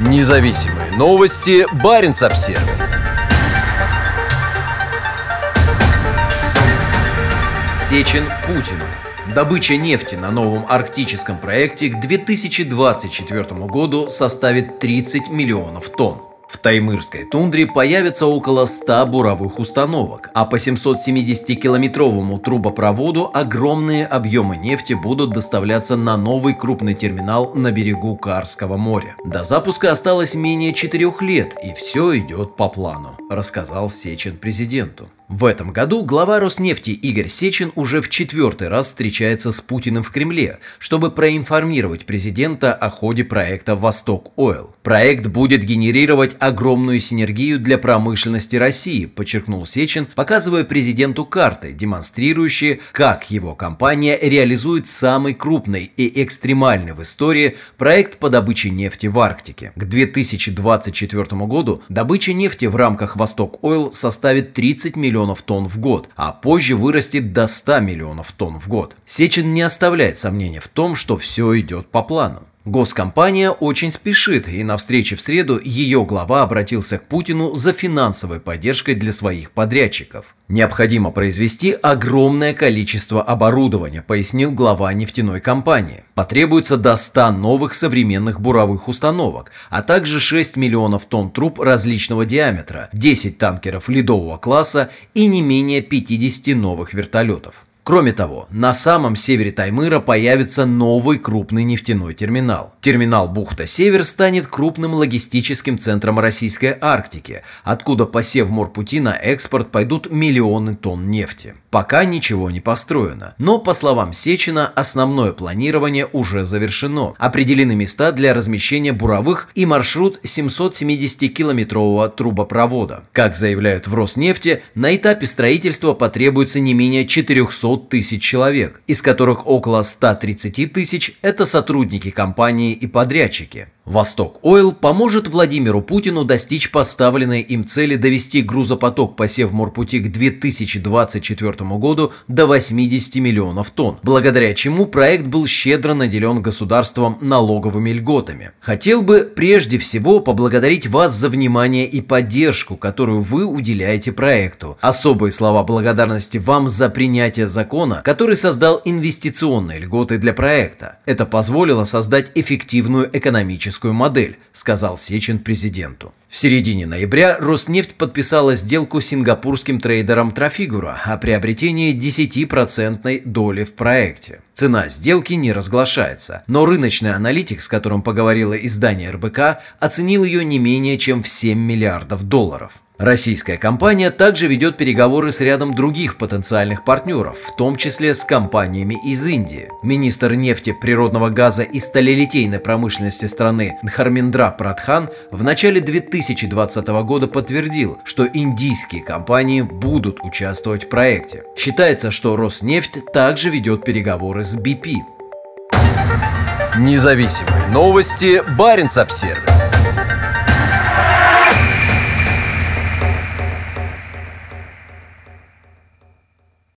Независимые новости. Барин обсерва Сечин Путину. Добыча нефти на новом арктическом проекте к 2024 году составит 30 миллионов тонн. В Таймырской тундре появится около 100 буровых установок, а по 770-километровому трубопроводу огромные объемы нефти будут доставляться на новый крупный терминал на берегу Карского моря. До запуска осталось менее четырех лет, и все идет по плану, рассказал Сечин президенту. В этом году глава Роснефти Игорь Сечин уже в четвертый раз встречается с Путиным в Кремле, чтобы проинформировать президента о ходе проекта «Восток Ойл». Проект будет генерировать огромную синергию для промышленности России, подчеркнул Сечин, показывая президенту карты, демонстрирующие, как его компания реализует самый крупный и экстремальный в истории проект по добыче нефти в Арктике. К 2024 году добыча нефти в рамках «Восток Ойл» составит 30 миллионов миллионов тонн в год, а позже вырастет до 100 миллионов тонн в год. Сечин не оставляет сомнения в том, что все идет по плану. Госкомпания очень спешит, и на встрече в среду ее глава обратился к Путину за финансовой поддержкой для своих подрядчиков. Необходимо произвести огромное количество оборудования, пояснил глава нефтяной компании. Потребуется до 100 новых современных буровых установок, а также 6 миллионов тонн труб различного диаметра, 10 танкеров ледового класса и не менее 50 новых вертолетов. Кроме того, на самом севере Таймыра появится новый крупный нефтяной терминал. Терминал Бухта-Север станет крупным логистическим центром Российской Арктики, откуда по Севморпути на экспорт пойдут миллионы тонн нефти. Пока ничего не построено, но, по словам Сечина, основное планирование уже завершено. Определены места для размещения буровых и маршрут 770-километрового трубопровода. Как заявляют в Роснефти, на этапе строительства потребуется не менее 400 тысяч человек, из которых около 130 тысяч – это сотрудники компании и подрядчики. Восток Ойл поможет Владимиру Путину достичь поставленной им цели довести грузопоток по Севморпути к 2024 году до 80 миллионов тонн, благодаря чему проект был щедро наделен государством налоговыми льготами. Хотел бы прежде всего поблагодарить вас за внимание и поддержку, которую вы уделяете проекту. Особые слова благодарности вам за принятие закона, который создал инвестиционные льготы для проекта. Это позволило создать эффективную экономическую экономическую модель, сказал Сечин президенту. В середине ноября Роснефть подписала сделку с сингапурским трейдером Трафигура о приобретении 10% доли в проекте. Цена сделки не разглашается, но рыночный аналитик, с которым поговорило издание РБК, оценил ее не менее чем в 7 миллиардов долларов. Российская компания также ведет переговоры с рядом других потенциальных партнеров, в том числе с компаниями из Индии. Министр нефти, природного газа и сталелитейной промышленности страны Дхарминдра Прадхан в начале 2020 года подтвердил, что индийские компании будут участвовать в проекте. Считается, что Роснефть также ведет переговоры с BP. Независимые новости. Барин обсервис